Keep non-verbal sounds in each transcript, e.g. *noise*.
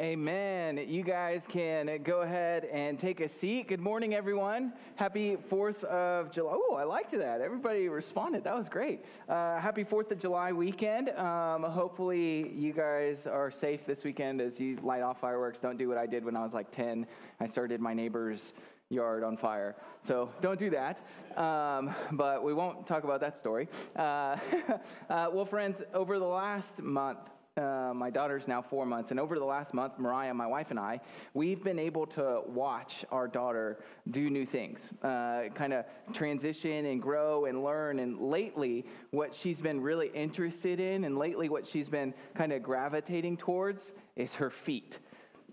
Amen. You guys can go ahead and take a seat. Good morning, everyone. Happy 4th of July. Oh, I liked that. Everybody responded. That was great. Uh, happy 4th of July weekend. Um, hopefully, you guys are safe this weekend as you light off fireworks. Don't do what I did when I was like 10. I started my neighbor's yard on fire. So don't do that. Um, but we won't talk about that story. Uh, *laughs* uh, well, friends, over the last month, uh, my daughter's now four months, and over the last month, Mariah, my wife, and I, we've been able to watch our daughter do new things, uh, kind of transition and grow and learn. And lately, what she's been really interested in, and lately, what she's been kind of gravitating towards, is her feet.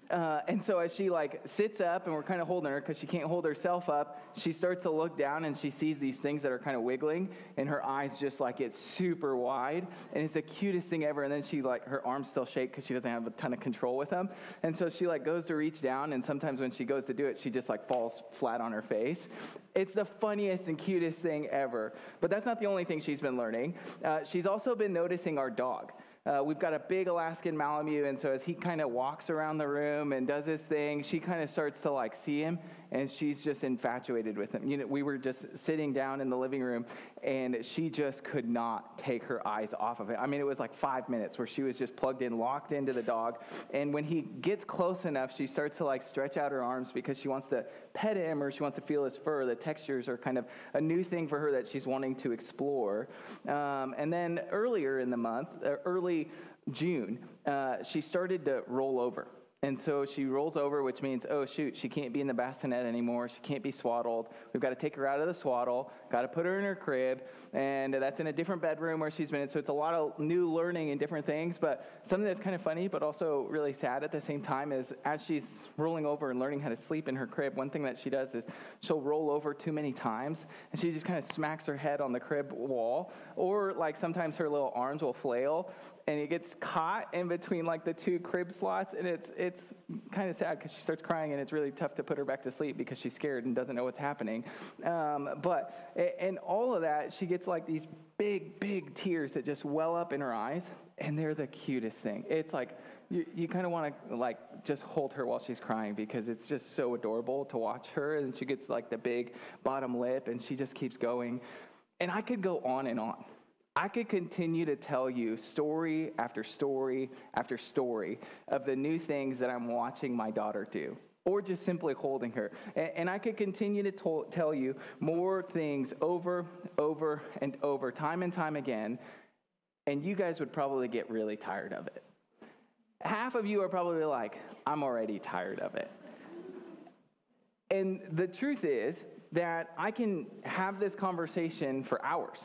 Uh, and so as she like sits up and we're kind of holding her because she can't hold herself up she starts to look down and she sees these things that are kind of wiggling and her eyes just like get super wide and it's the cutest thing ever. And then she like her arms still shake because she doesn't have a ton of control with them. And so she like goes to reach down and sometimes when she goes to do it she just like falls flat on her face. It's the funniest and cutest thing ever. But that's not the only thing she's been learning. Uh, she's also been noticing our dog uh, we've got a big Alaskan Malamute, and so as he kind of walks around the room and does his thing, she kind of starts to like see him, and she's just infatuated with him. You know, we were just sitting down in the living room, and she just could not take her eyes off of it. I mean, it was like five minutes where she was just plugged in, locked into the dog, and when he gets close enough, she starts to like stretch out her arms because she wants to pet him or she wants to feel his fur. The textures are kind of a new thing for her that she's wanting to explore. Um, and then earlier in the month, uh, early June, uh, she started to roll over. And so she rolls over, which means, oh, shoot, she can't be in the bassinet anymore. She can't be swaddled. We've got to take her out of the swaddle, got to put her in her crib, and that's in a different bedroom where she's been. So it's a lot of new learning and different things. But something that's kind of funny, but also really sad at the same time, is as she's rolling over and learning how to sleep in her crib, one thing that she does is she'll roll over too many times, and she just kind of smacks her head on the crib wall. Or, like, sometimes her little arms will flail, and it gets caught in between like the two crib slots and it's it's kind of sad because she starts crying and it's really tough to put her back to sleep because she's scared and doesn't know what's happening. Um, but and all of that she gets like these big big tears that just well up in her eyes and they're the cutest thing. It's like you, you kind of want to like just hold her while she's crying because it's just so adorable to watch her and she gets like the big bottom lip and she just keeps going. And i could go on and on I could continue to tell you story after story after story of the new things that I'm watching my daughter do, or just simply holding her. And, I could continue to tell you more things over, over, and over, time and time again, and you guys would probably get really tired of it. Half of you are probably like, I'm already tired of it. And the truth is that I can have this conversation for hours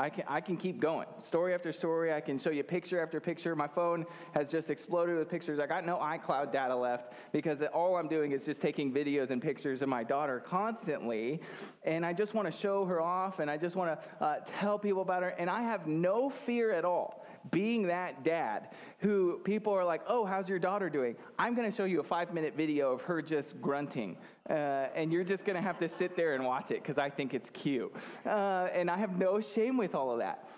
I can, I can keep going. Story after story. I can show you picture after picture. My phone has just exploded with pictures. I got no iCloud data left because all I'm doing is just taking videos and pictures of my daughter constantly. And I just want to show her off and I just want to uh, tell people about her. And I have no fear at all being that dad who people are like, oh, how's your daughter doing? I'm going to show you a five minute video of her just grunting uh, and you're just going to have to sit there and watch it because I think it's cute. Uh, and I have no shame with all of that.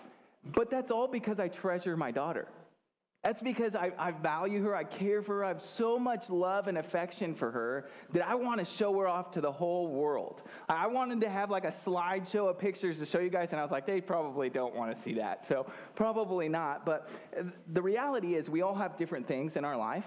But that's all because I treasure my daughter. That's because I, I, value her, I care for her, I have so much love and affection for her that I want to show her off to the whole world. I wanted to have like a slideshow of pictures to show you guys, and I was like, they probably don't want to see that. So, probably not. But uh, the reality is, we all have different things in our life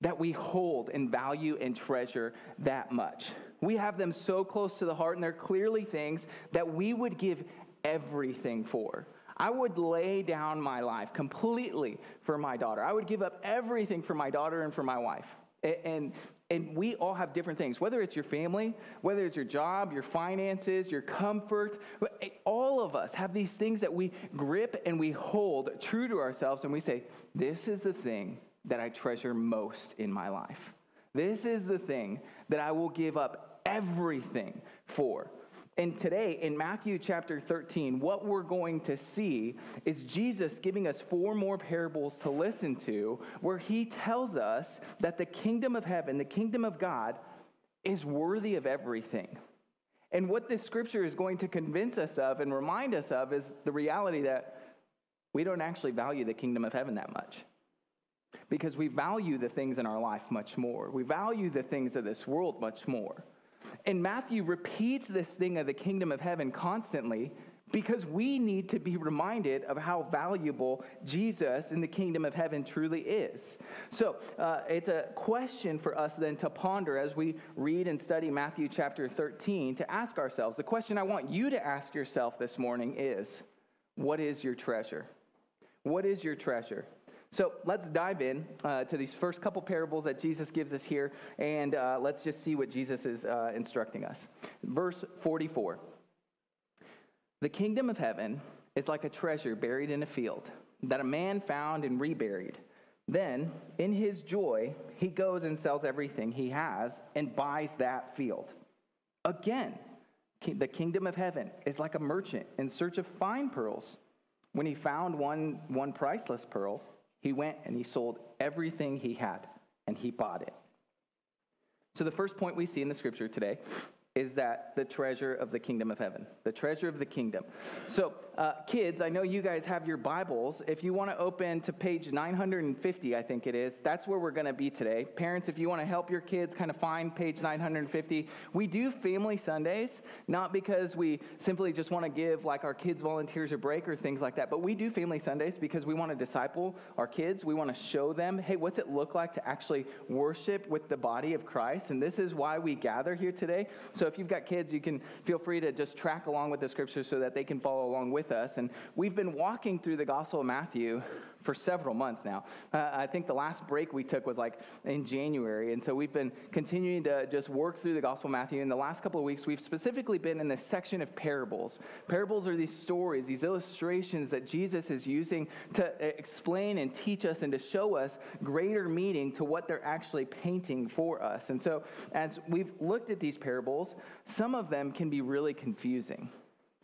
that we hold and value and treasure that much. We have them so close to the heart, and they're clearly things that we would give everything for. I would lay down my life completely for my daughter. I would give up everything for my daughter and for my wife. And, and we all have different things, whether it's your family, whether it's your job, your finances, your comfort. Eh, all of us have these things that we grip and we hold true to ourselves, and we say, This is the thing that I treasure most in my life. This is the thing that I will give up everything for. And today, in Matthew chapter 13, what we're going to see is Jesus giving us four more parables to listen to, where he tells us that the kingdom of heaven, the kingdom of God, is worthy of everything. And what this scripture is going to convince us of and remind us of is the reality that we don't actually value the kingdom of heaven that much. because we value the things in our life much more. We value the things of this world much more. And Matthew repeats this thing of the kingdom of heaven constantly because we need to be reminded of how valuable Jesus in the kingdom of heaven truly is. So uh, it's a question for us then to ponder as we read and study Matthew chapter 13 to ask ourselves. The question I want you to ask yourself this morning is what is your treasure? What is your treasure? So let's dive in uh, to these first couple parables that Jesus gives us here, and uh, let's just see what Jesus is uh, instructing us. Verse 44 The kingdom of heaven is like a treasure buried in a field that a man found and reburied. Then, in his joy, he goes and sells everything he has and buys that field. Again, the kingdom of heaven is like a merchant in search of fine pearls. When he found one, one priceless pearl, he went and he sold everything he had and he bought it. So, the first point we see in the scripture today is that the treasure of the kingdom of heaven, the treasure of the kingdom. So, uh, kids, I know you guys have your Bibles. If you want to open to page 950, I think it is, that's where we're going to be today. Parents, if you want to help your kids kind of find page 950, we do family Sundays, not because we simply just want to give like our kids volunteers a break or things like that, but we do family Sundays because we want to disciple our kids. We want to show them, hey, what's it look like to actually worship with the body of Christ? And this is why we gather here today. So if you've got kids, you can feel free to just track along with the scriptures so that they can follow along with us. And we've been walking through the Gospel of Matthew for several months now. Uh, I think the last break we took was like in January. And so we've been continuing to just work through the Gospel of Matthew. In the last couple of weeks, we've specifically been in this section of parables. Parables are these stories, these illustrations that Jesus is using to explain and teach us and to show us greater meaning to what they're actually painting for us. And so as we've looked at these parables, some of them can be really confusing.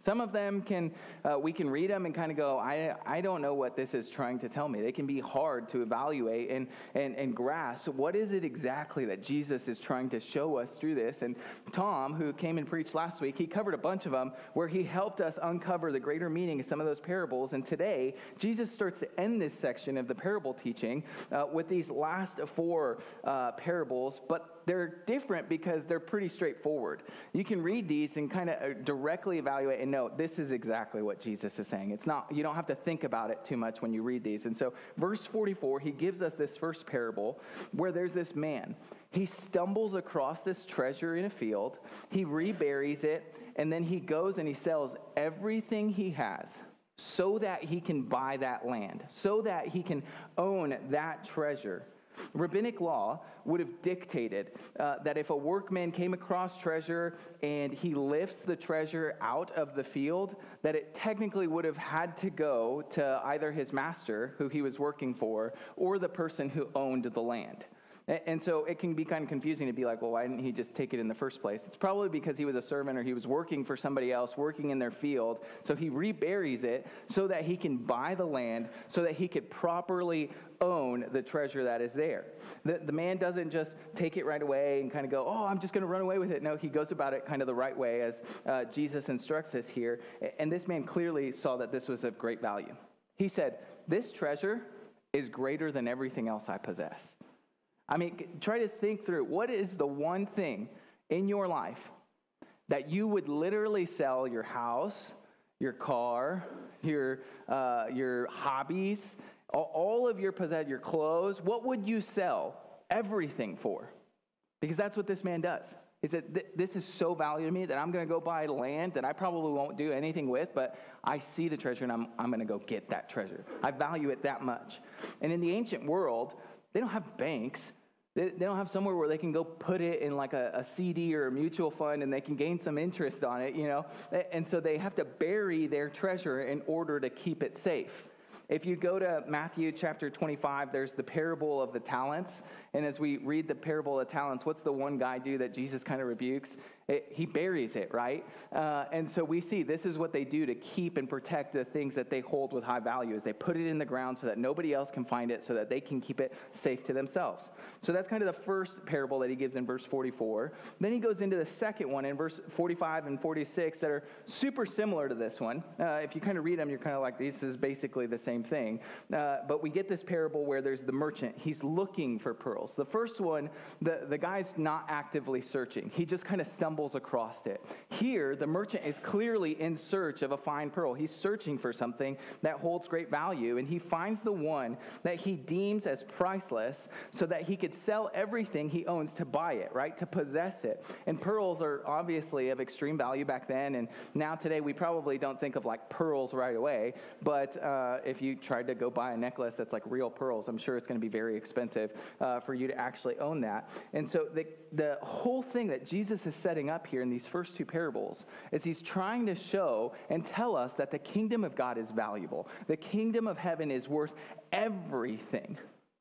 Some of them can, uh, we can read them and kind of go, I, I don't know what this is trying to tell me. They can be hard to evaluate and, and, and grasp. What is it exactly that Jesus is trying to show us through this? And Tom, who came and preached last week, he covered a bunch of them where he helped us uncover the greater meaning of some of those parables. And today, Jesus starts to end this section of the parable teaching uh, with these last four uh, parables, but they're different because they're pretty straightforward. You can read these and kind of uh, directly evaluate and know this is exactly what Jesus is saying. It's not, you don't have to think about it too much when you read these. And so, verse 44, he gives us this first parable where there's this man. He stumbles across this treasure in a field, he reburies it, and then he goes and he sells everything he has so that he can buy that land, so that he can own that treasure. Rabbinic law would have dictated uh, that if a workman came across treasure and he lifts the treasure out of the field, that it technically would have had to go to either his master, who he was working for, or the person who owned the land. And so it can be kind of confusing to be like, well, why didn't he just take it in the first place? It's probably because he was a servant or he was working for somebody else, working in their field. So he reburies it so that he can buy the land, so that he could properly own the treasure that is there. The, the man doesn't just take it right away and kind of go, oh, I'm just going to run away with it. No, he goes about it kind of the right way as uh, Jesus instructs us here. And this man clearly saw that this was of great value. He said, This treasure is greater than everything else I possess. I mean, try to think through what is the one thing in your life that you would literally sell your house, your car, your, uh, your hobbies, all of your possessions, your clothes, what would you sell everything for? Because that's what this man does. He said, This is so valuable to me that I'm going to go buy land that I probably won't do anything with, but I see the treasure and I'm, I'm going to go get that treasure. I value it that much. And in the ancient world, they don't have banks. They, they don't have somewhere where they can go put it in like a, a CD or a mutual fund and they can gain some interest on it, you know? And so they have to bury their treasure in order to keep it safe. If you go to Matthew chapter 25, there's the parable of the talents. And as we read the parable of the talents, what's the one guy do that Jesus kind of rebukes? It, he buries it, right? Uh, and so we see this is what they do to keep and protect the things that they hold with high value is they put it in the ground so that nobody else can find it so that they can keep it safe to themselves. So that's kind of the first parable that he gives in verse 44. Then he goes into the second one in verse 45 and 46 that are super similar to this one. Uh, if you kind of read them, you're kind of like, this is basically the same thing. Uh, but we get this parable where there's the merchant. He's looking for pearls. The first one, the, the guy's not actively searching, he just kind of stumbles across it. Here, the merchant is clearly in search of a fine pearl. He's searching for something that holds great value, and he finds the one that he deems as priceless so that he could sell everything he owns to buy it, right? To possess it. And pearls are obviously of extreme value back then, and now today we probably don't think of like pearls right away, but uh, if you tried to go buy a necklace that's like real pearls, I'm sure it's going to be very expensive uh, for you to actually own that. And so the, the whole thing that Jesus is setting up here in these first two parables is he's trying to show and tell us that the kingdom of God is valuable. The kingdom of heaven is worth everything.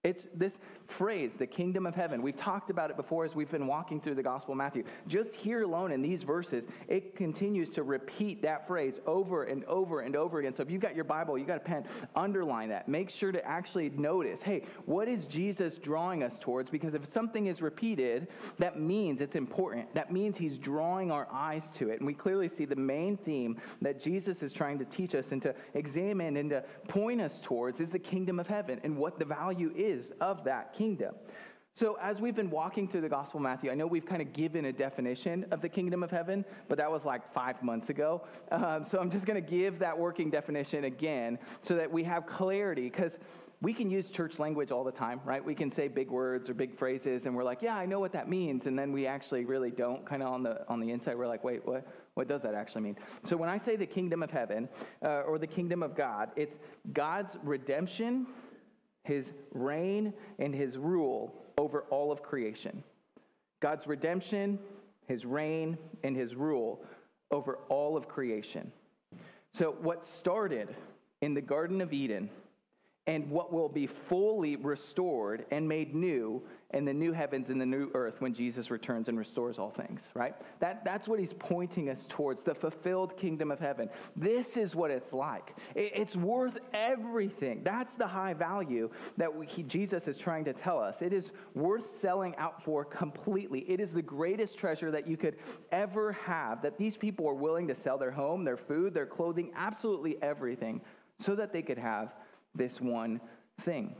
It's this phrase, the kingdom of heaven. We've talked about it before as we've been walking through the Gospel of Matthew. Just here alone in these verses, it continues to repeat that phrase over and over and over again. So if you've got your Bible, you've got a pen, underline that. Make sure to actually notice hey, what is Jesus drawing us towards? Because if something is repeated, that means it's important. That means he's drawing our eyes to it. And we clearly see the main theme that Jesus is trying to teach us and to examine and to point us towards is the kingdom of heaven and what the value is is of that kingdom. So, as we've been walking through the Gospel of Matthew, I know we've kind of given a definition of the kingdom of heaven, but that was like five months ago. Um, so, I'm just going to give that working definition again so that we have clarity because we can use church language all the time, right? We can say big words or big phrases, and we're like, yeah, I know what that means. And then we actually really don't. Kind of on the, on the inside, we're like, wait, what? What does that actually mean? So, when I say the kingdom of heaven uh, or the kingdom of God, it's God's redemption his reign and his rule over all of creation. God's redemption, his reign, and his rule over all of creation. So, what started in the Garden of Eden and what will be fully restored and made new in the new heavens and the new earth when Jesus returns and restores all things, right? That, that's what he's pointing us towards the fulfilled kingdom of heaven. This is what it's like. It, it's worth everything. That's the high value that we, he, Jesus is trying to tell us. It is worth selling out for completely. It is the greatest treasure that you could ever have, that these people are willing to sell their home, their food, their clothing, absolutely everything, so that they could have this one thing.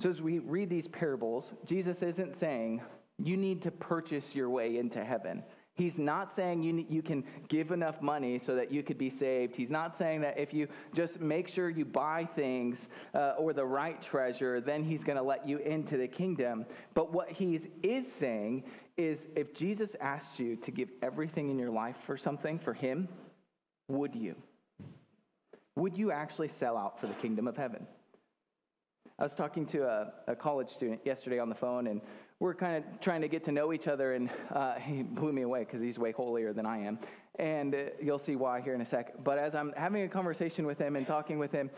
So, as we read these parables, Jesus isn't saying you need to purchase your way into heaven. He's not saying you, you can give enough money so that you could be saved. He's not saying that if you just make sure you buy things uh, or the right treasure, then he's going to let you into the kingdom. But what he is saying is if Jesus asked you to give everything in your life for something, for him, would you? Would you actually sell out for the kingdom of heaven? I was talking to a, a college student yesterday on the phone, and we're kind of trying to get to know each other, and uh, *laughs* he blew me away because he's way holier than I am. And uh, you'll see why here in a sec. But as I'm having a conversation with him and talking with him,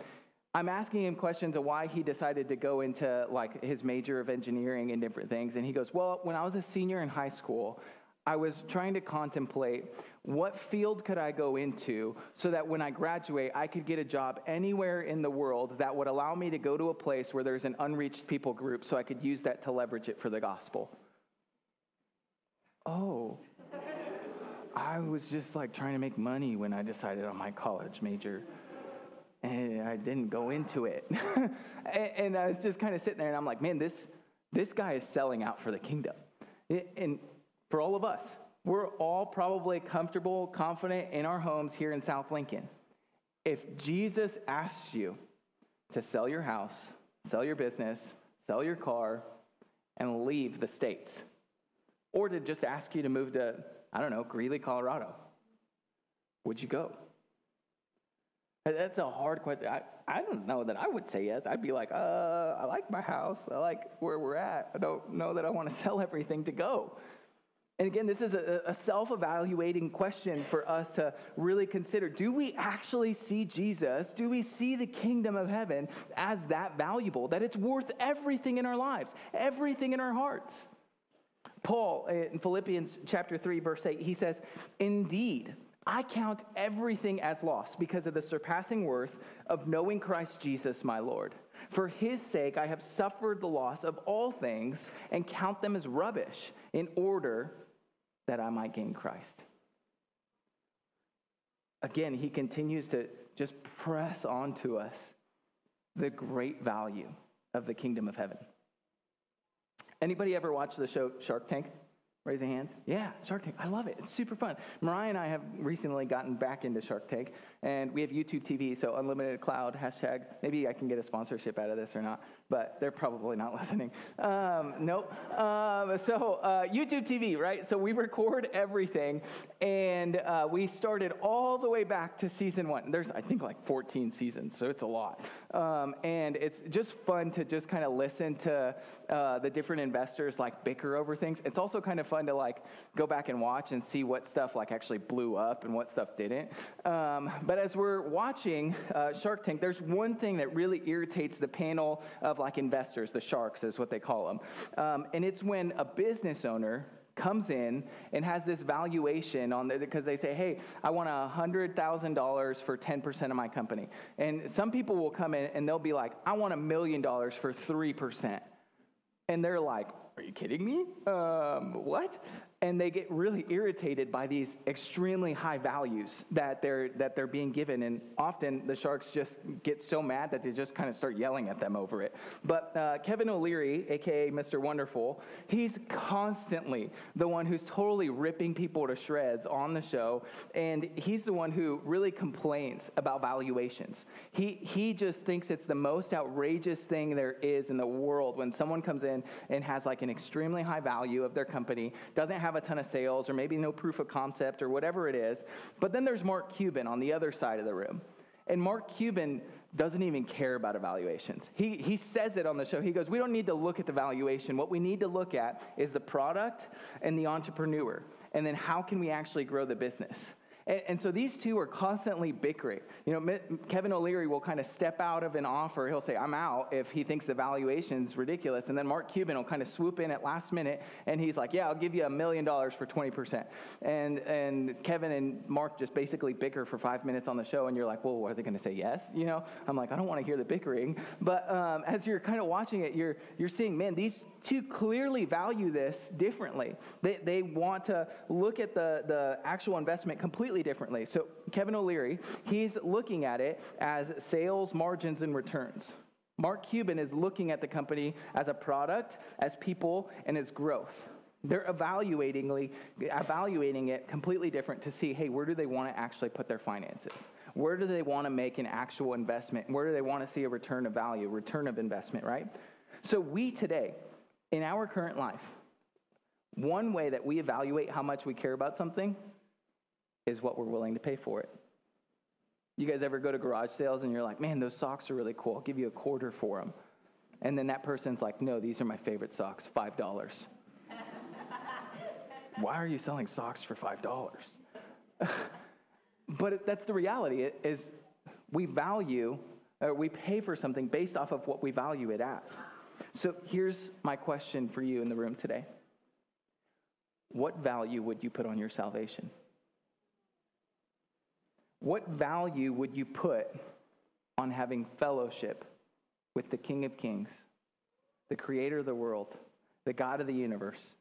I'm asking him questions of why he decided to go into like his major of engineering and different things. And he goes, Well, when I was a senior in high school, I was trying to contemplate what field could I go into so that when I graduate, I could get a job anywhere in the world that would allow me to go to a place where there's an unreached people group so I could use that to leverage it for the gospel. Oh, I was just like trying to make money when I decided on my college major. And I didn't go into it. *laughs* and I was just kind of sitting there and I'm like, man, this, this guy is selling out for the kingdom. And for all of us. We're all probably comfortable, confident in our homes here in South Lincoln. If Jesus asks you to sell your house, sell your business, sell your car, and leave the States, or to just ask you to move to, I don't know, Greeley, Colorado, would you go? That's a hard question. I, I don't know that I would say yes. I'd be like, uh, I like my house. I like where we're at. I don't know that I want to *laughs* sell everything to go. And again, this is a, a self evaluating question for us to really consider. Do we actually see Jesus? Do we see the kingdom of heaven as that valuable, that it's worth everything in our lives, everything in our hearts? Paul uh, in Philippians chapter 3, verse 8, he says, Indeed, I count everything as loss because of the surpassing worth of knowing Christ Jesus, my Lord. For his sake, I have suffered the loss of all things and count them as rubbish in order that I might gain Christ. Again, he continues to just press on to us the great value of the kingdom of heaven. Anybody ever watch the show Shark Tank? Raise your hands. Yeah, Shark Tank. I love it. It's super fun. Mariah and I have recently gotten back into Shark Tank, and we have YouTube TV, so unlimited cloud hashtag. Maybe I can get a sponsorship out of this or not but they're probably not *laughs* listening. Um, nope. Um, so uh, YouTube TV, right? So we record everything, and uh, we started all the way back to season one. There's, I think, like 14 seasons, so it's a lot. Um, and it's just fun to just kind of listen to uh, the different investors like bicker over things. It's also kind of fun to like go back and watch and see what stuff like actually blew up and what stuff didn't. Um, but as we're watching uh, Shark Tank, there's one thing that really irritates the panel of of like investors, the sharks is what they call them. Um, and it's when a business owner comes in and has this valuation on the, because they say, hey, I want $100,000 for 10% of my company. And some people will come in and they'll be like, I want a million dollars for 3%. And they're like, are you kidding me? Um, what? And they get really irritated by these extremely high values that they're that they're being given. And often the sharks just get so mad that they just kind of start yelling at them over it. But uh, kevin o'leary aka mr wonderful he's constantly the one who's totally ripping people to shreds on the show. And he's the one who really complains about valuations. He he just thinks it's the most outrageous thing there is in the world when someone comes in and has like an extremely high value of their company doesn't have a ton of sales or maybe no proof of concept or whatever it is. But then there's Mark Cuban on the other side of the room. And Mark Cuban doesn't even care about evaluations. He, he says it on the show. He goes, We don't need to look at the valuation. What we need to look at is the product and the entrepreneur. And then how can we actually grow the business? And, and, so these two are constantly bickering. You know, Kevin O'Leary will kind of step out of an offer. He'll say, I'm out if he thinks the valuation's ridiculous. And then Mark Cuban will kind of swoop in at last minute and he's like, Yeah, I'll give you a million dollars for 20%. And, and Kevin and Mark just basically bicker for five minutes on the show. And you're like, Well, are they going to say yes? You know, I'm like, I don't want to hear the bickering. But um, as you're kind of watching it, you're, you're seeing, man, these two clearly value this differently. They, they want to look at the, the actual investment completely differently. So, Kevin O'Leary, he's looking at it as sales, margins, and returns. Mark Cuban is looking at the company as a product, as people, and as growth. They're evaluating, evaluating it completely different to see, hey, where do they want to actually put their finances? Where do they want to make an actual investment? Where do they want to see a return of value, return of investment, right? So we today, in our current life, one way that we evaluate how much we care about something is what we're willing to pay for it. You guys ever go to garage sales and you're like, man, those socks are really cool. I'll give you a quarter for them. And then that person's like, no, these are my favorite socks, $5. *laughs* Why are you selling socks for $5? *laughs* but that's the reality is we value, or we pay for something based off of what we value it as. So here's my question for you in the room today. What value would you put on your salvation? What value would you put on having fellowship with the King of Kings, the creator of the world, the God of the universe?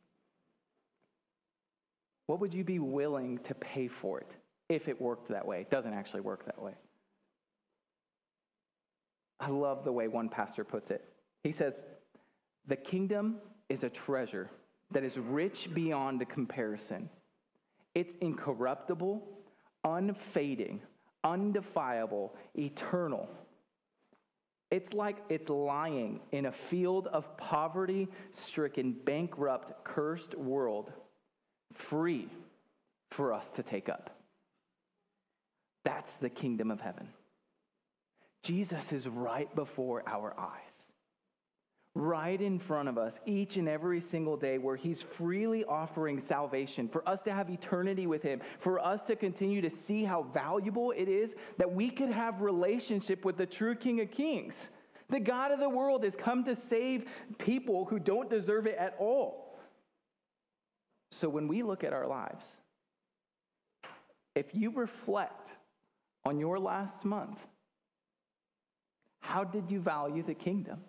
What would you be willing to pay for it if it worked that way? It doesn't actually work that way. I love the way one pastor puts it. He says, The kingdom is a treasure that is rich beyond a comparison. It's incorruptible, unfading, undefiable, eternal. It's like it's lying in a field of poverty stricken, bankrupt, cursed world, free for us to take up. That's the kingdom of heaven. Jesus is right before our eyes right in front of us each and every single day where he's freely offering salvation for us to have eternity with him for us to continue to see how valuable it is that we could have relationship with the true king of kings the god of the world has come to save people who don't deserve it at all So when we look at our lives, if you reflect on your last month, how did you value the kingdom?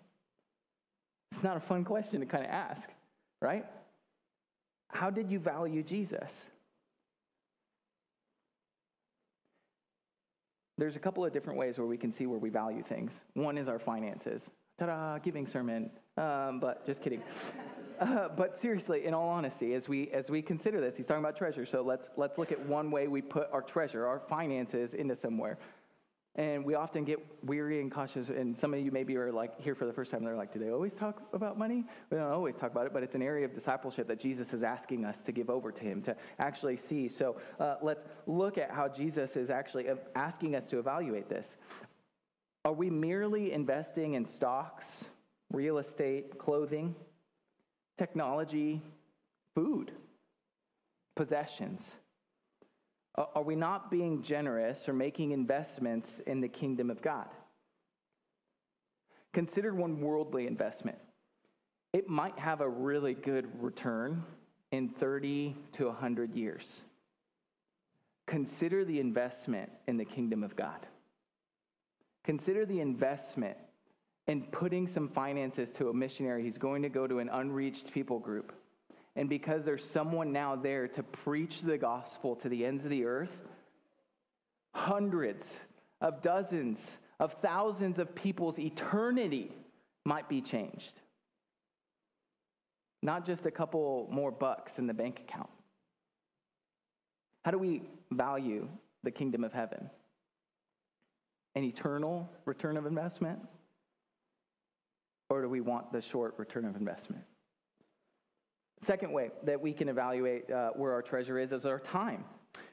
It's not a fun question to kind of ask, right? How did you value Jesus? There's a couple of different ways where we can see where we value things. One is our finances. Ta-da, giving sermon. Um, but just kidding. *laughs* Uh, but seriously, in all honesty, as we as we consider this, he's talking about treasure. So let's let's look at one way we put our treasure, our finances, into somewhere. And we often get weary and cautious. And some of you maybe are like here for the first time. They're like, do they always talk about money? We don't always talk about it, but it's an area of discipleship that Jesus is asking us to give over to him, to actually see. So uh, let's look at how Jesus is actually asking us to evaluate this. Are we merely investing in stocks, real estate, clothing, technology, food, possessions? Uh, are we not being generous or making investments in the kingdom of God? Consider one worldly investment. It might have a really good return in 30 to 100 years. Consider the investment in the kingdom of God. Consider the investment in putting some finances to a missionary who's going to go to an unreached people group and because there's someone now there to preach the gospel to the ends of the earth, hundreds of dozens of thousands of people's eternity might be changed. Not just a couple more bucks in the bank account. How do we value the kingdom of heaven? An eternal return of investment? Or do we want the short return of investment? Second way that we can evaluate uh, where our treasure is is our time.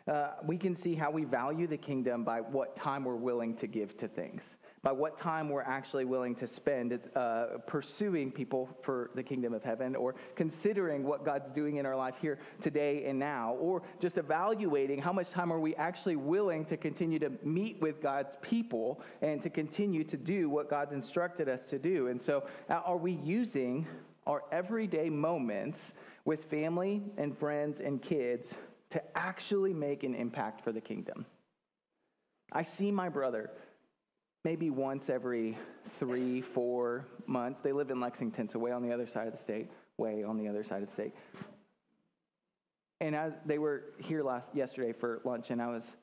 Uh, we can see how we value the kingdom by what time we're willing to give to things, by what time we're actually willing to spend uh, pursuing people for the kingdom of heaven, or considering what God's doing in our life here today and now, or just evaluating how much time are we actually willing to continue to meet with God's people and to continue to do what God's instructed us to do. And so, uh, are we using our everyday moments with family and friends and kids to actually make an impact for the kingdom. I see my brother maybe once every three, four months. They live in Lexington, so way on the other side of the state, way on the other side of the state. And as they were here last yesterday for lunch, and I was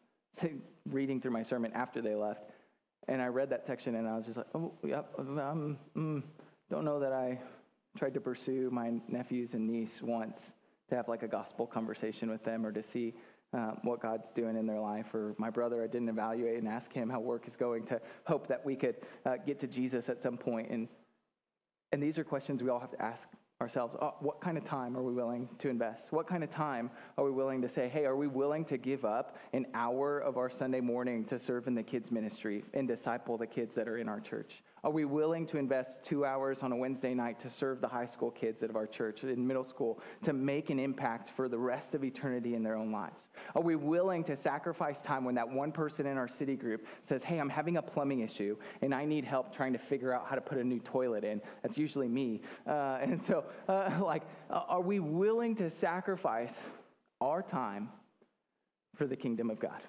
*laughs* reading through my sermon after they left, and I read that section, and I was just like, "Oh, yep, um, mm, don't know that I tried to pursue my nephews and niece once to have like a gospel conversation with them or to see uh, what God's doing in their life. Or my brother, I didn't evaluate and ask him how work is going to hope that we could uh, get to Jesus at some point. And, and these are questions we all have to ask ourselves oh, what kind of time are we willing to invest? What kind of time are we willing to say, hey, are we willing to give up an hour of our Sunday morning to serve in the kids' ministry and disciple the kids that are in our church? Are we willing to invest two hours on a Wednesday night to serve the high school kids of our church in middle school to make an impact for the rest of eternity in their own lives? Are we willing to sacrifice time when that one person in our city group says, Hey, I'm having a plumbing issue and I need help trying to figure out how to put a new toilet in? That's usually me. Uh, and so, uh, *laughs* like, are we willing to sacrifice our time for the kingdom of God?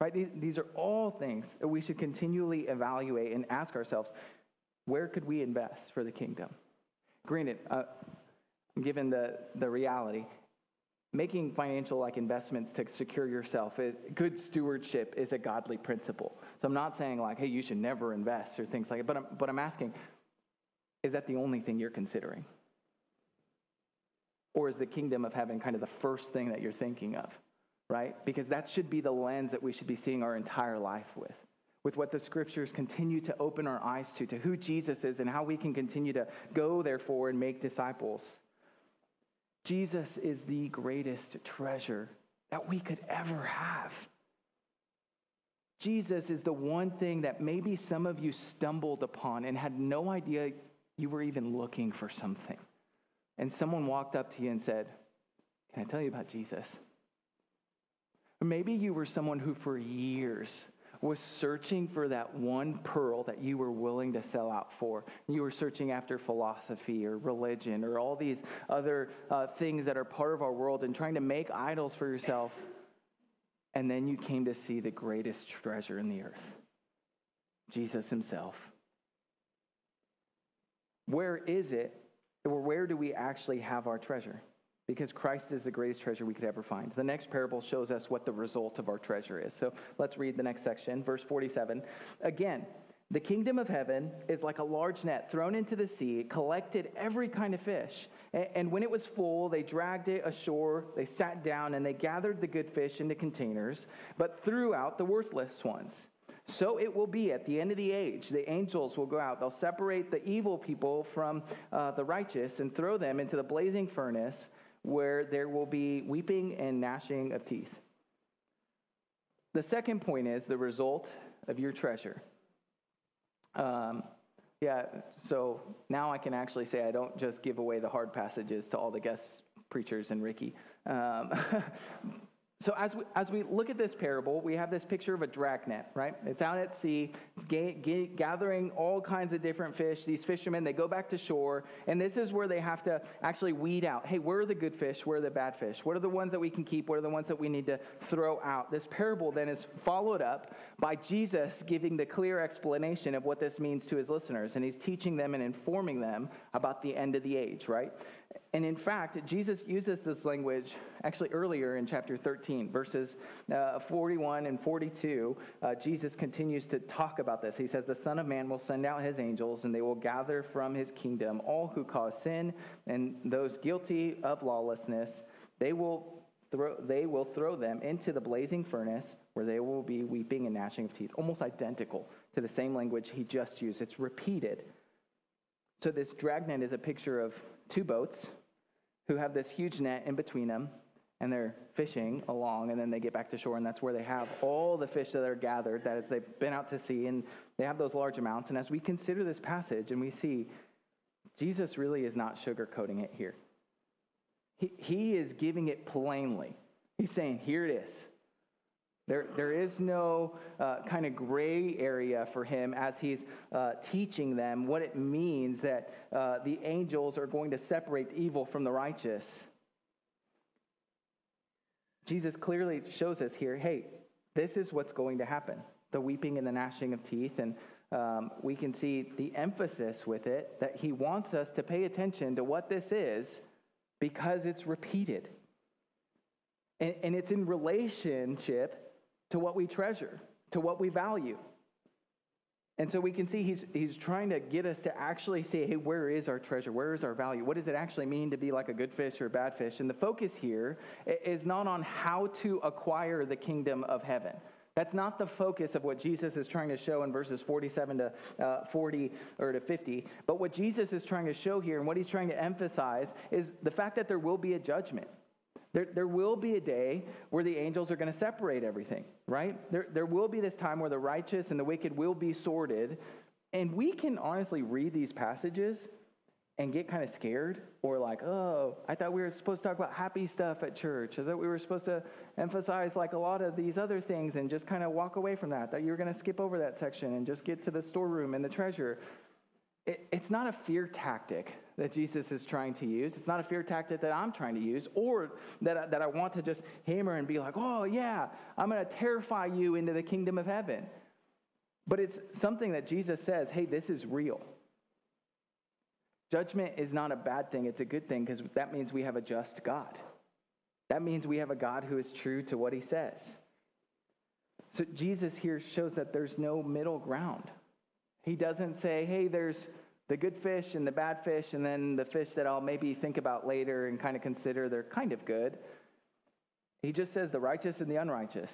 Right? These, these are all things that we should continually evaluate and ask ourselves where could we invest for the kingdom? Granted, uh, given the, the reality, making financial like investments to secure yourself is good stewardship is a godly principle so i'm not saying like hey you should never invest or things like that but I'm, but I'm asking is that the only thing you're considering or is the kingdom of heaven kind of the first thing that you're thinking of right? Because that should be the lens that we should be seeing our entire life with. With what the scriptures continue to open our eyes to, to who Jesus is and how we can continue to go, therefore, and make disciples. Jesus is the greatest treasure that we could ever have. Jesus is the one thing that maybe some of you stumbled upon and had no idea you were even looking for something. And someone walked up to you and said, Can I tell you about Jesus? Maybe you were someone who, for years, was searching for that one pearl that you were willing to sell out for. You were searching after philosophy or religion or all these other uh, things that are part of our world and trying to make idols for yourself. And then you came to see the greatest treasure in the earth Jesus Himself. Where is it, or where do we actually have our treasure? Because Christ is the greatest treasure we could ever find. The next parable shows us what the result of our treasure is. So let's read the next section, verse 47. Again, the kingdom of heaven is like a large net thrown into the sea, it collected every kind of fish. And when it was full, they dragged it ashore, they sat down, and they gathered the good fish into containers, but threw out the worthless ones. So it will be at the end of the age. The angels will go out. They'll separate the evil people from uh, the righteous and throw them into the blazing furnace where there will be weeping and gnashing of teeth. The second point is the result of your treasure. Um, yeah, so now I can actually say I don't just give away the hard passages to all the guest preachers and Ricky. Um, *laughs* So as we, as we look at this parable, we have this picture of a dragnet, right? It's out at sea, it's ga- ga- gathering all kinds of different fish. These fishermen, they go back to shore, and this is where they have to actually weed out. Hey, where are the good fish? Where are the bad fish? What are the ones that we can keep? What are the ones that we need to throw out? This parable then is followed up by Jesus giving the clear explanation of what this means to his listeners, and he's teaching them and informing them about the end of the age, right? And in fact, Jesus uses this language actually earlier in chapter 13, verses uh, 41 and 42. Uh, Jesus continues to talk about this. He says, The Son of Man will send out his angels, and they will gather from his kingdom all who cause sin and those guilty of lawlessness. They will Throw, they will throw them into the blazing furnace where they will be weeping and gnashing of teeth. Almost identical to the same language he just used. It's repeated. So, this dragnet is a picture of two boats who have this huge net in between them and they're fishing along and then they get back to shore and that's where they have all the fish that are gathered that is they've been out to sea and they have those large amounts. And as we consider this passage and we see jesus really is not sugarcoating it here. He, he is giving it plainly. He's saying here it is there, there is no uh, kind of gray area for him as he's uh, teaching them what it means that uh, the angels are going to separate evil from the righteous. Jesus clearly shows us here hey, this is what's going to happen the weeping and the gnashing of teeth. And um, we can see the emphasis with it that he wants us to pay attention to what this is because it's repeated. And, and it's in relationship to what we treasure, to what we value. And so we can see he's, he's trying to get us to actually say, hey, where is our treasure? Where is our value? What does it actually mean to be like a good fish or a bad fish? And the focus here is not on how to acquire the kingdom of heaven. That's not the focus of what Jesus is trying to show in verses 47 to uh, 40 or to 50. But what Jesus is trying to show here and what he's trying to emphasize is the fact that there will be a judgment. There, there will be a day where the angels are going to separate everything, right? There, there will be this time where the righteous and the wicked will be sorted. And we can honestly read these passages and get kind of scared or like, oh, I thought we were supposed to talk about happy stuff at church. I thought we were supposed to emphasize like a lot of these other things and just kind of walk away from that. That you were going to skip over that section and just get to the storeroom and the treasure. It, it's not a fear tactic that Jesus is trying to use. It's not a fear tactic that I'm trying to use or that I, that I want to just hammer and be like, oh, yeah, I'm going to terrify you into the kingdom of heaven. But it's something that Jesus says, hey, this is real. Judgment is not a bad thing, it's a good thing because that means we have a just God. That means we have a God who is true to what he says. So Jesus here shows that there's no middle ground. He doesn't say, hey, there's the good fish and the bad fish, and then the fish that I'll maybe think about later and kind of consider they're kind of good. He just says the righteous and the unrighteous.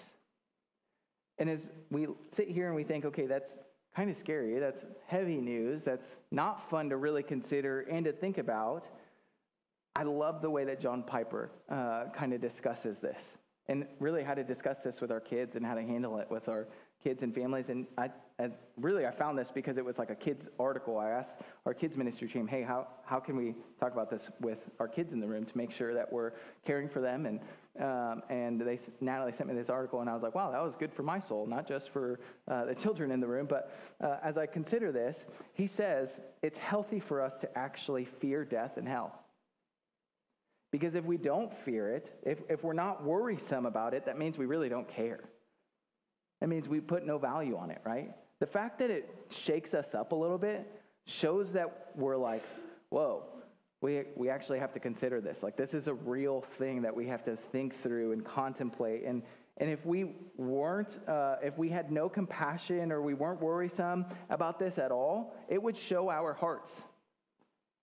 And as we sit here and we think, okay, that's kind of scary, that's heavy news, that's not fun to really consider and to think about, I love the way that John Piper uh, kind of discusses this and really how to discuss this with our kids and how to handle it with our kids and families. And I, as really, I found this because it was like a kids article. I asked our kids ministry team, hey, how, how can we talk about this with our kids in the room to make sure that we're caring for them? And, um, and they, Natalie sent me this article, and I was like, wow, that was good for my soul, not just for uh, the children in the room. But uh, as I consider this, he says it's healthy for us to actually fear death and hell. Because if we don't fear it, if, if we're not worrisome about it, that means we really don't care. That means we put no value on it, right? The fact that it shakes us up a little bit shows that we're like, whoa, we, we actually have to consider this. Like, this is a real thing that we have to think through and contemplate. And, and if we weren't, uh, if we had no compassion or we weren't worrisome about this at all, it would show our hearts.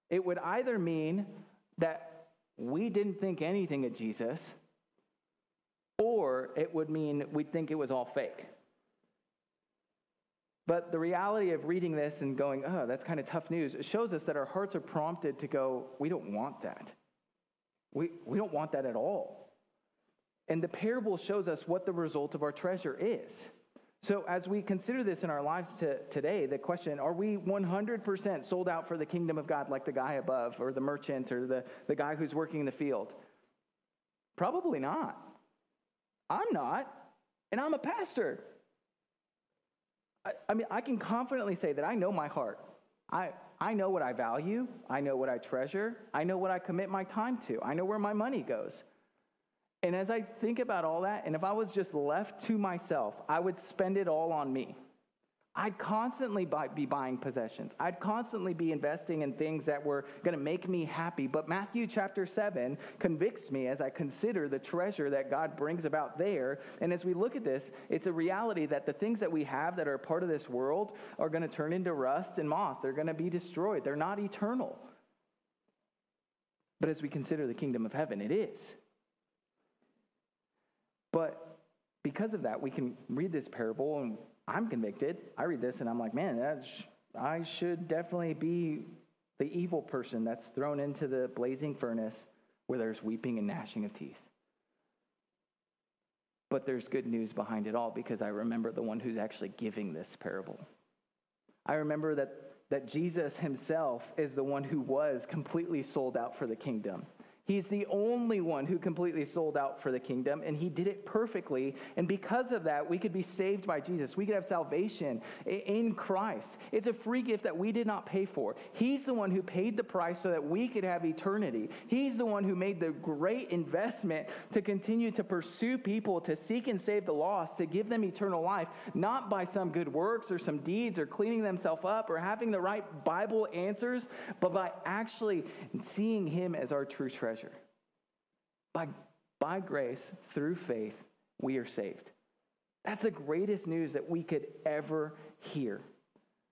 It would either mean that we didn't think anything of Jesus, or it would mean we'd think it was all fake. But the reality of reading this and going, oh, that's kind of tough news, shows us that our hearts are prompted to go, we don't want that. We, we don't want that at all. And the parable shows us what the result of our treasure is. So, as we consider this in our lives to, today, the question are we 100% sold out for the kingdom of God, like the guy above, or the merchant, or the, the guy who's working in the field? Probably not. I'm not, and I'm a pastor. I, I mean, I can confidently say that I know my heart. I, I know what I value. I know what I treasure. I know what I commit my time to. I know where my money goes. And as I think about all that, and if I was just left to myself, I would spend it all on me. I'd constantly buy, be buying possessions. I'd constantly be investing in things that were going to make me happy. But Matthew chapter 7 convicts me as I consider the treasure that God brings about there. And as we look at this, it's a reality that the things that we have that are part of this world are going to turn into rust and moth. They're going to be destroyed, they're not eternal. But as we consider the kingdom of heaven, it is. But because of that, we can read this parable and I'm convicted. I read this and I'm like, man, that's, I should definitely be the evil person that's thrown into the blazing furnace where there's weeping and gnashing of teeth. But there's good news behind it all because I remember the one who's actually giving this parable. I remember that, that Jesus himself is the one who was completely sold out for the kingdom. He's the only one who completely sold out for the kingdom, and he did it perfectly. And because of that, we could be saved by Jesus. We could have salvation in Christ. It's a free gift that we did not pay for. He's the one who paid the price so that we could have eternity. He's the one who made the great investment to continue to pursue people, to seek and save the lost, to give them eternal life, not by some good works or some deeds or cleaning themselves up or having the right Bible answers, but by actually seeing him as our true treasure treasure. By, by grace, through faith, we are saved. That's the greatest news that we could ever hear.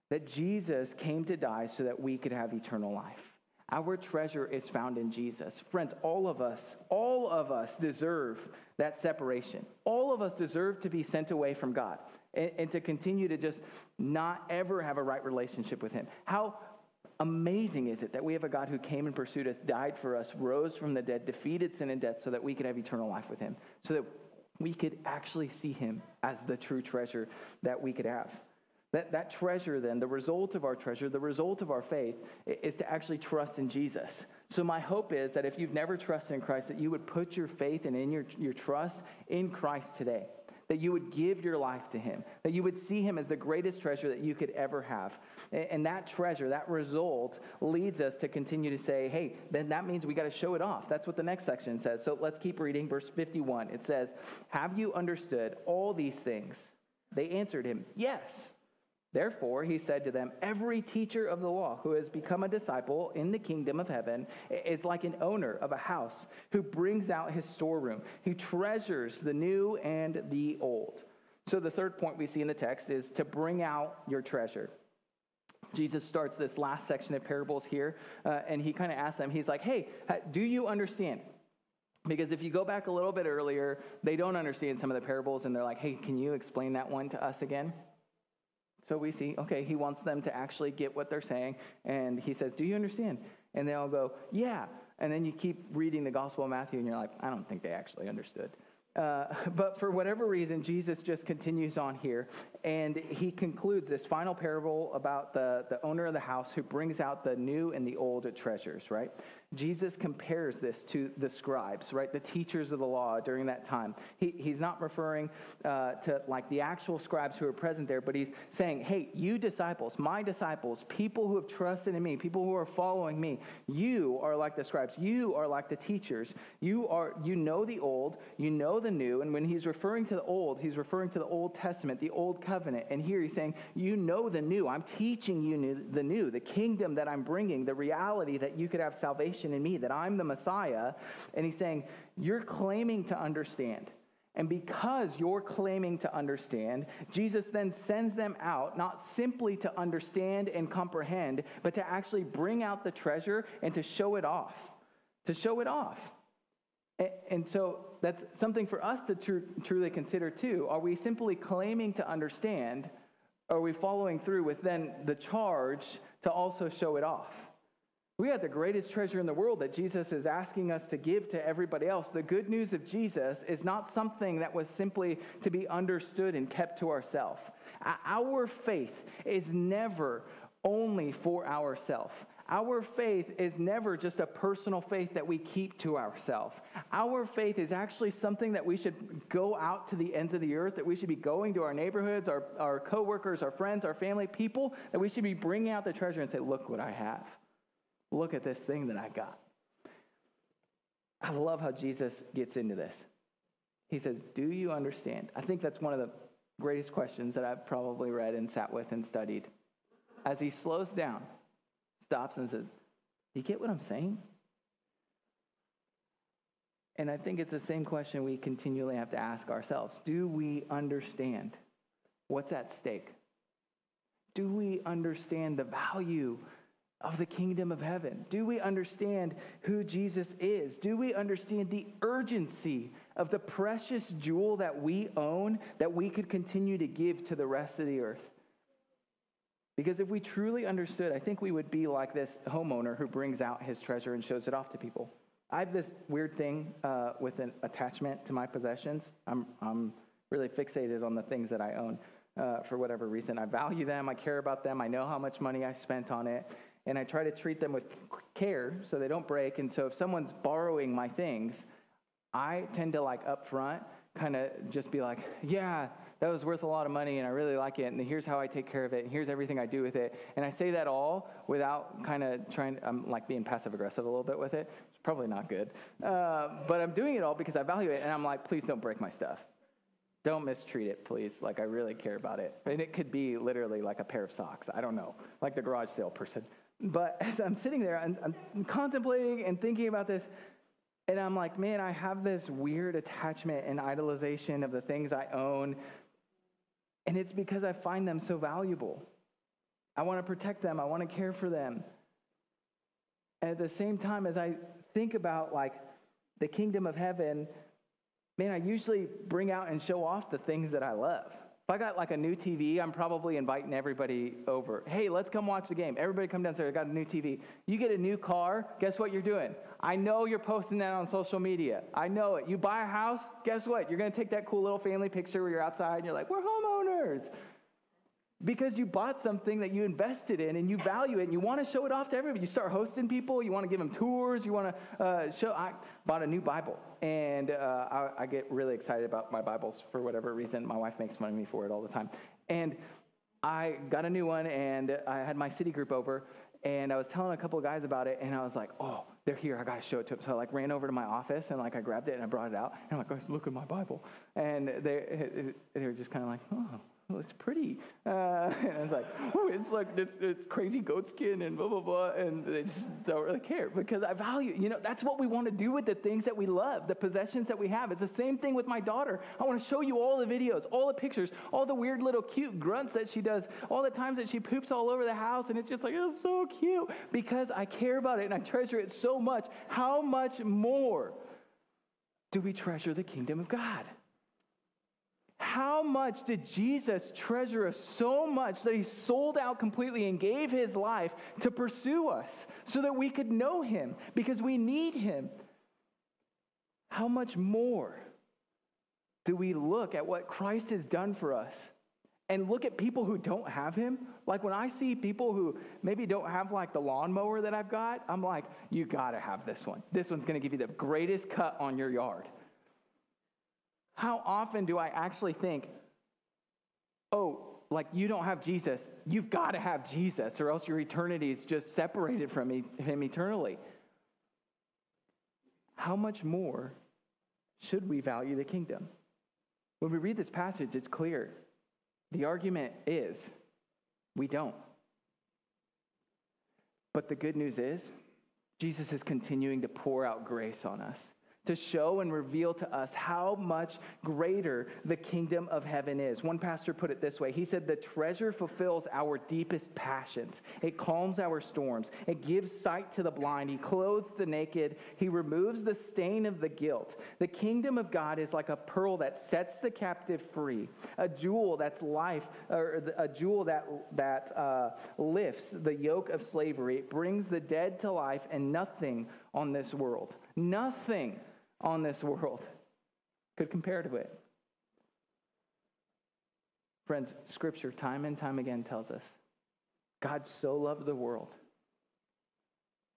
That Jesus came to die so that we could have eternal life. Our treasure is found in Jesus. Friends, all of us, all of us deserve that separation. All of us deserve to be sent away from God and, and to continue to just not ever have a right relationship with Him. How amazing is it that we have a God who came and pursued us, died for us, rose from the dead, defeated sin and death so that we could have eternal life with him, so that we could actually see him as the true treasure that we could have. That, that treasure, then, the result of our treasure, the result of our faith, is to actually trust in Jesus. So, my hope is that if you've never trusted in Christ, that you would put your faith and in your, your trust in Christ today that you would give your life to him, that you would see him as the greatest treasure that you could ever have. And that treasure, that result, leads us to continue to say, hey, then that means we got to show it off. That's what the next section says. So let's keep reading. Verse 51. It says, Have you understood all these things? They answered him, Yes. Therefore, he said to them, Every teacher of the law who has become a disciple in the kingdom of heaven is like an owner of a house who brings out his storeroom, who treasures the new and the old. So, the third point we see in the text is to bring out your treasure. Jesus starts this last section of parables here, uh, and he kind of asks them, He's like, Hey, do you understand? Because if you go back a little bit earlier, they don't understand some of the parables, and they're like, Hey, can you explain that one to us again? So we see, okay, he wants them to actually get what they're saying. And he says, Do you understand? And they all go, Yeah. And then you keep reading the Gospel of Matthew and you're like, I don't think they actually understood. Uh, *laughs* but for whatever reason, Jesus just continues on here, and he concludes this final parable about the, the owner of the house who brings out the new and the old treasures, right? Jesus compares this to the scribes, right? The teachers of the law during that time. He, he's not referring uh, to like the actual scribes who are present there, but he's saying, hey, you disciples, my disciples, people who have trusted in me, people who are following me, you are like the scribes. You are like the teachers. You are, you know the old, you know the new. And when he's referring to the old, he's referring to the Old Testament, the Old Covenant. And here he's saying, you know the new. I'm teaching you the new, the kingdom that I'm bringing, the reality that you could have salvation in me, that I'm the Messiah. And he's saying, You're claiming to understand. And because you're claiming to understand, Jesus then sends them out not simply to understand and comprehend, but to actually bring out the treasure and to show it off. To show it off. And so that's something for us to tr- truly consider too. Are we simply claiming to understand? Or are we following through with then the charge to also show it off? We have the greatest treasure in the world that Jesus is asking us to give to everybody else. The good news of Jesus is not something that was simply to be understood and kept to ourselves. Our faith is never only for ourselves. Our faith is never just a personal faith that we keep to ourselves. Our faith is actually something that we should go out to the ends of the earth, that we should be going to our neighborhoods, our, our coworkers, our friends, our family, people, that we should be bringing out the treasure and say, look what I have. Look at this thing that I got. I love how Jesus gets into this. He says, Do you understand? I think that's one of the greatest questions that I've probably read and sat with and studied. As he slows down, stops and says, You get what I'm saying? And I think it's the same question we continually have to ask ourselves Do we understand what's at stake? Do we understand the value of the kingdom of heaven? Do we understand who Jesus is? Do we understand the urgency of the precious jewel that we own that we could continue to give to the rest of the earth? Because if we truly understood, I think we would be like this homeowner who brings out his treasure and shows it off to people. I have this weird thing uh, with an attachment to my possessions. I'm, I'm really fixated on the things that I own uh, for whatever reason. I value them, I care about them, I know how much money I spent on it and I try to treat them with care so they don't break. And so if someone's borrowing my things, I tend to like up front kind of just be like, yeah, that was worth a lot of money and I really like it. And here's how I take care of it. And here's everything I do with it. And I say that all without kind of trying, I'm like being passive aggressive a little bit with it. It's probably not good. Uh, but I'm doing it all because I value it. And I'm like, please don't break my stuff. Don't mistreat it, please. Like, I really care about it. And it could be literally like a pair of socks. I don't know, like the garage sale person. But *laughs* as I'm sitting there, I'm, I'm contemplating and thinking about this, and I'm like, man, I have this weird attachment and idolization of the things I own. And it's because I find them so valuable. I want to protect them, I want to care for them. And at the same time, as I think about like the kingdom of heaven, man, I usually bring out and show off the things that I love. If I got like a new TV, I'm probably inviting everybody over. Hey, let's come watch the game. Everybody come downstairs. I got a new TV. You get a new car, guess what you're doing? I know you're posting that on social media. I know it. You buy a house, guess what? You're going to take that cool little family picture where you're outside and you're like, we're homeowners because you bought something that you invested in and you value it and you want to show it off to everybody. You start hosting people, you want to give them tours, you want to uh, show. I bought a new Bible and uh, I, I, get really excited about my Bibles for whatever reason. My wife makes fun of me for it all the time. And I got a new one and I had my city group over and I was telling a couple of guys about it and I was like, oh, they're here. I got to show it to them. So I like ran over to my office and like I grabbed it and I brought it out. And I'm like, guys, look at my Bible. And they, they were just kind of like, oh well, it's pretty. Uh, *laughs* and I was like, oh, it's like this, this crazy goat skin and blah, blah, blah. And they just don't really care because I value, you know, that's what we want to do with the things that we love, the possessions that we have. It's the same thing with my daughter. I want to show you all the videos, all the pictures, all the weird little cute grunts that she does, all the times that she poops all over the house. And it's just like, it's so cute because I care about it and I treasure it so much. How much more do we treasure the kingdom of God? How much did Jesus treasure us so much that he sold out completely and gave his life to pursue us so that we could know him because we need him? How much more do we look at what Christ has done for us and look at people who don't have him? Like when I see people who maybe don't have like the lawnmower that I've got, I'm like, you got to have this one. This one's to give you the greatest cut on your yard. How often do I actually think, oh, like you don't have Jesus, you've got to have Jesus, or else your eternity is just separated from him eternally. How much more should we value the kingdom? When we read this passage, it's clear. The argument is we don't. But the good news is, Jesus is continuing to pour out grace on us to show and reveal to us how much greater the kingdom of heaven is. One pastor put it this way. He said, The treasure fulfills our deepest passions, it calms our storms, it gives sight to the blind, He clothes the naked, He removes the stain of the guilt. The kingdom of God is like a pearl that sets the captive free, a jewel that's life, or a jewel that, that uh, lifts the yoke of slavery. It brings the dead to life, and nothing on this world, nothing on this world could compare to it. Friends, Scripture, time and time again, tells us God so loved the world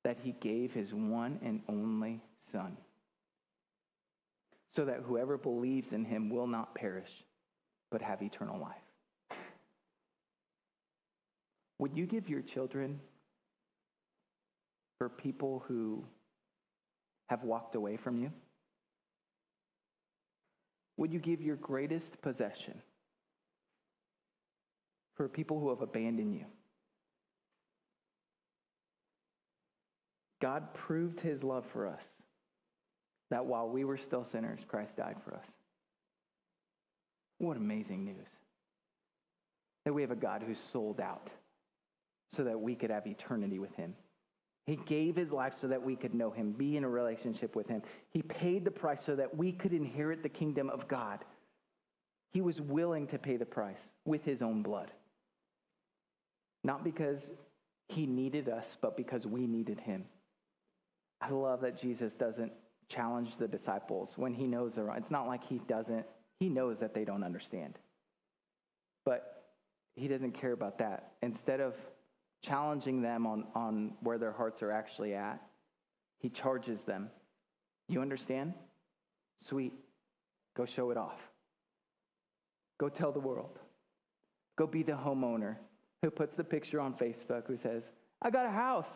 that he gave his one and only Son, so that whoever believes in him will not perish, but have eternal life. Would you give your children for people who have walked away from you? Would you give your greatest possession for people who have abandoned you? God proved his love for us that while we were still sinners, Christ died for us. What amazing news! That we have a God who's sold out so that we could have eternity with him. He gave his life so that we could know him, be in a relationship with him. He paid the price so that we could inherit the kingdom of God. He was willing to pay the price with his own blood. Not because he needed us, but because we needed him. I love that Jesus doesn't challenge the disciples when he knows they're wrong. It's not like he doesn't, he knows that they don't understand. But he doesn't care about that. Instead of challenging them on, on where their hearts are actually at. He charges them. You understand? Sweet. Go show it off. Go tell the world. Go be the homeowner who puts the picture on Facebook who says, I got a house.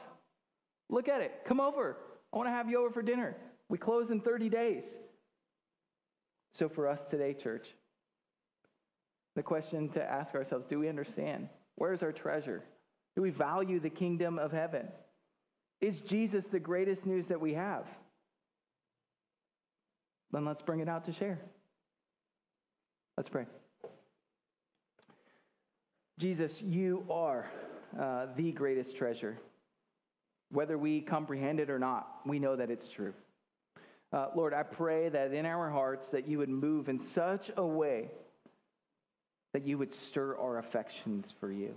Look at it. Come over. I want to have you over for dinner. We close in 30 days. So, for us today, church, the question to ask ourselves do we understand? Where's our treasure? Do we value the kingdom of heaven? Is Jesus the greatest news that we have? Then let's bring it out to share. Let's pray. Jesus, you are uh, the greatest treasure. Whether we comprehend it or not, we know that it's true. Uh, Lord, I pray that in our hearts that you would move in such a way that you would stir our affections for you.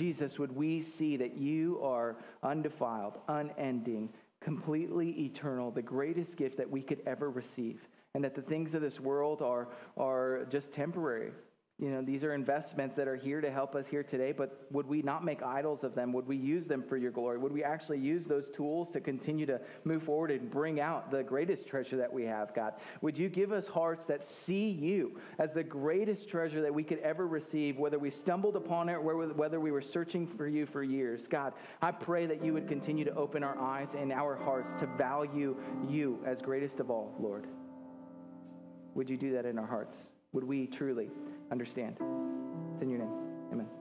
Jesus, would we see that you are undefiled, unending, completely eternal, the greatest gift that we could ever receive, and that the things of this world are, are just temporary, you know, these are investments that are here to help us here today, but would we not make idols of them? Would we use them for your glory? Would we actually use those tools to continue to move forward and bring out the greatest treasure that we have, God? Would you give us hearts that see you as the greatest treasure that we could ever receive, whether we stumbled upon it or whether we were searching for you for years? God, I pray that you would continue to open our eyes and our hearts to value you as greatest of all, Lord. Would you do that in our hearts? Would we truly understand? It's in your name. Amen.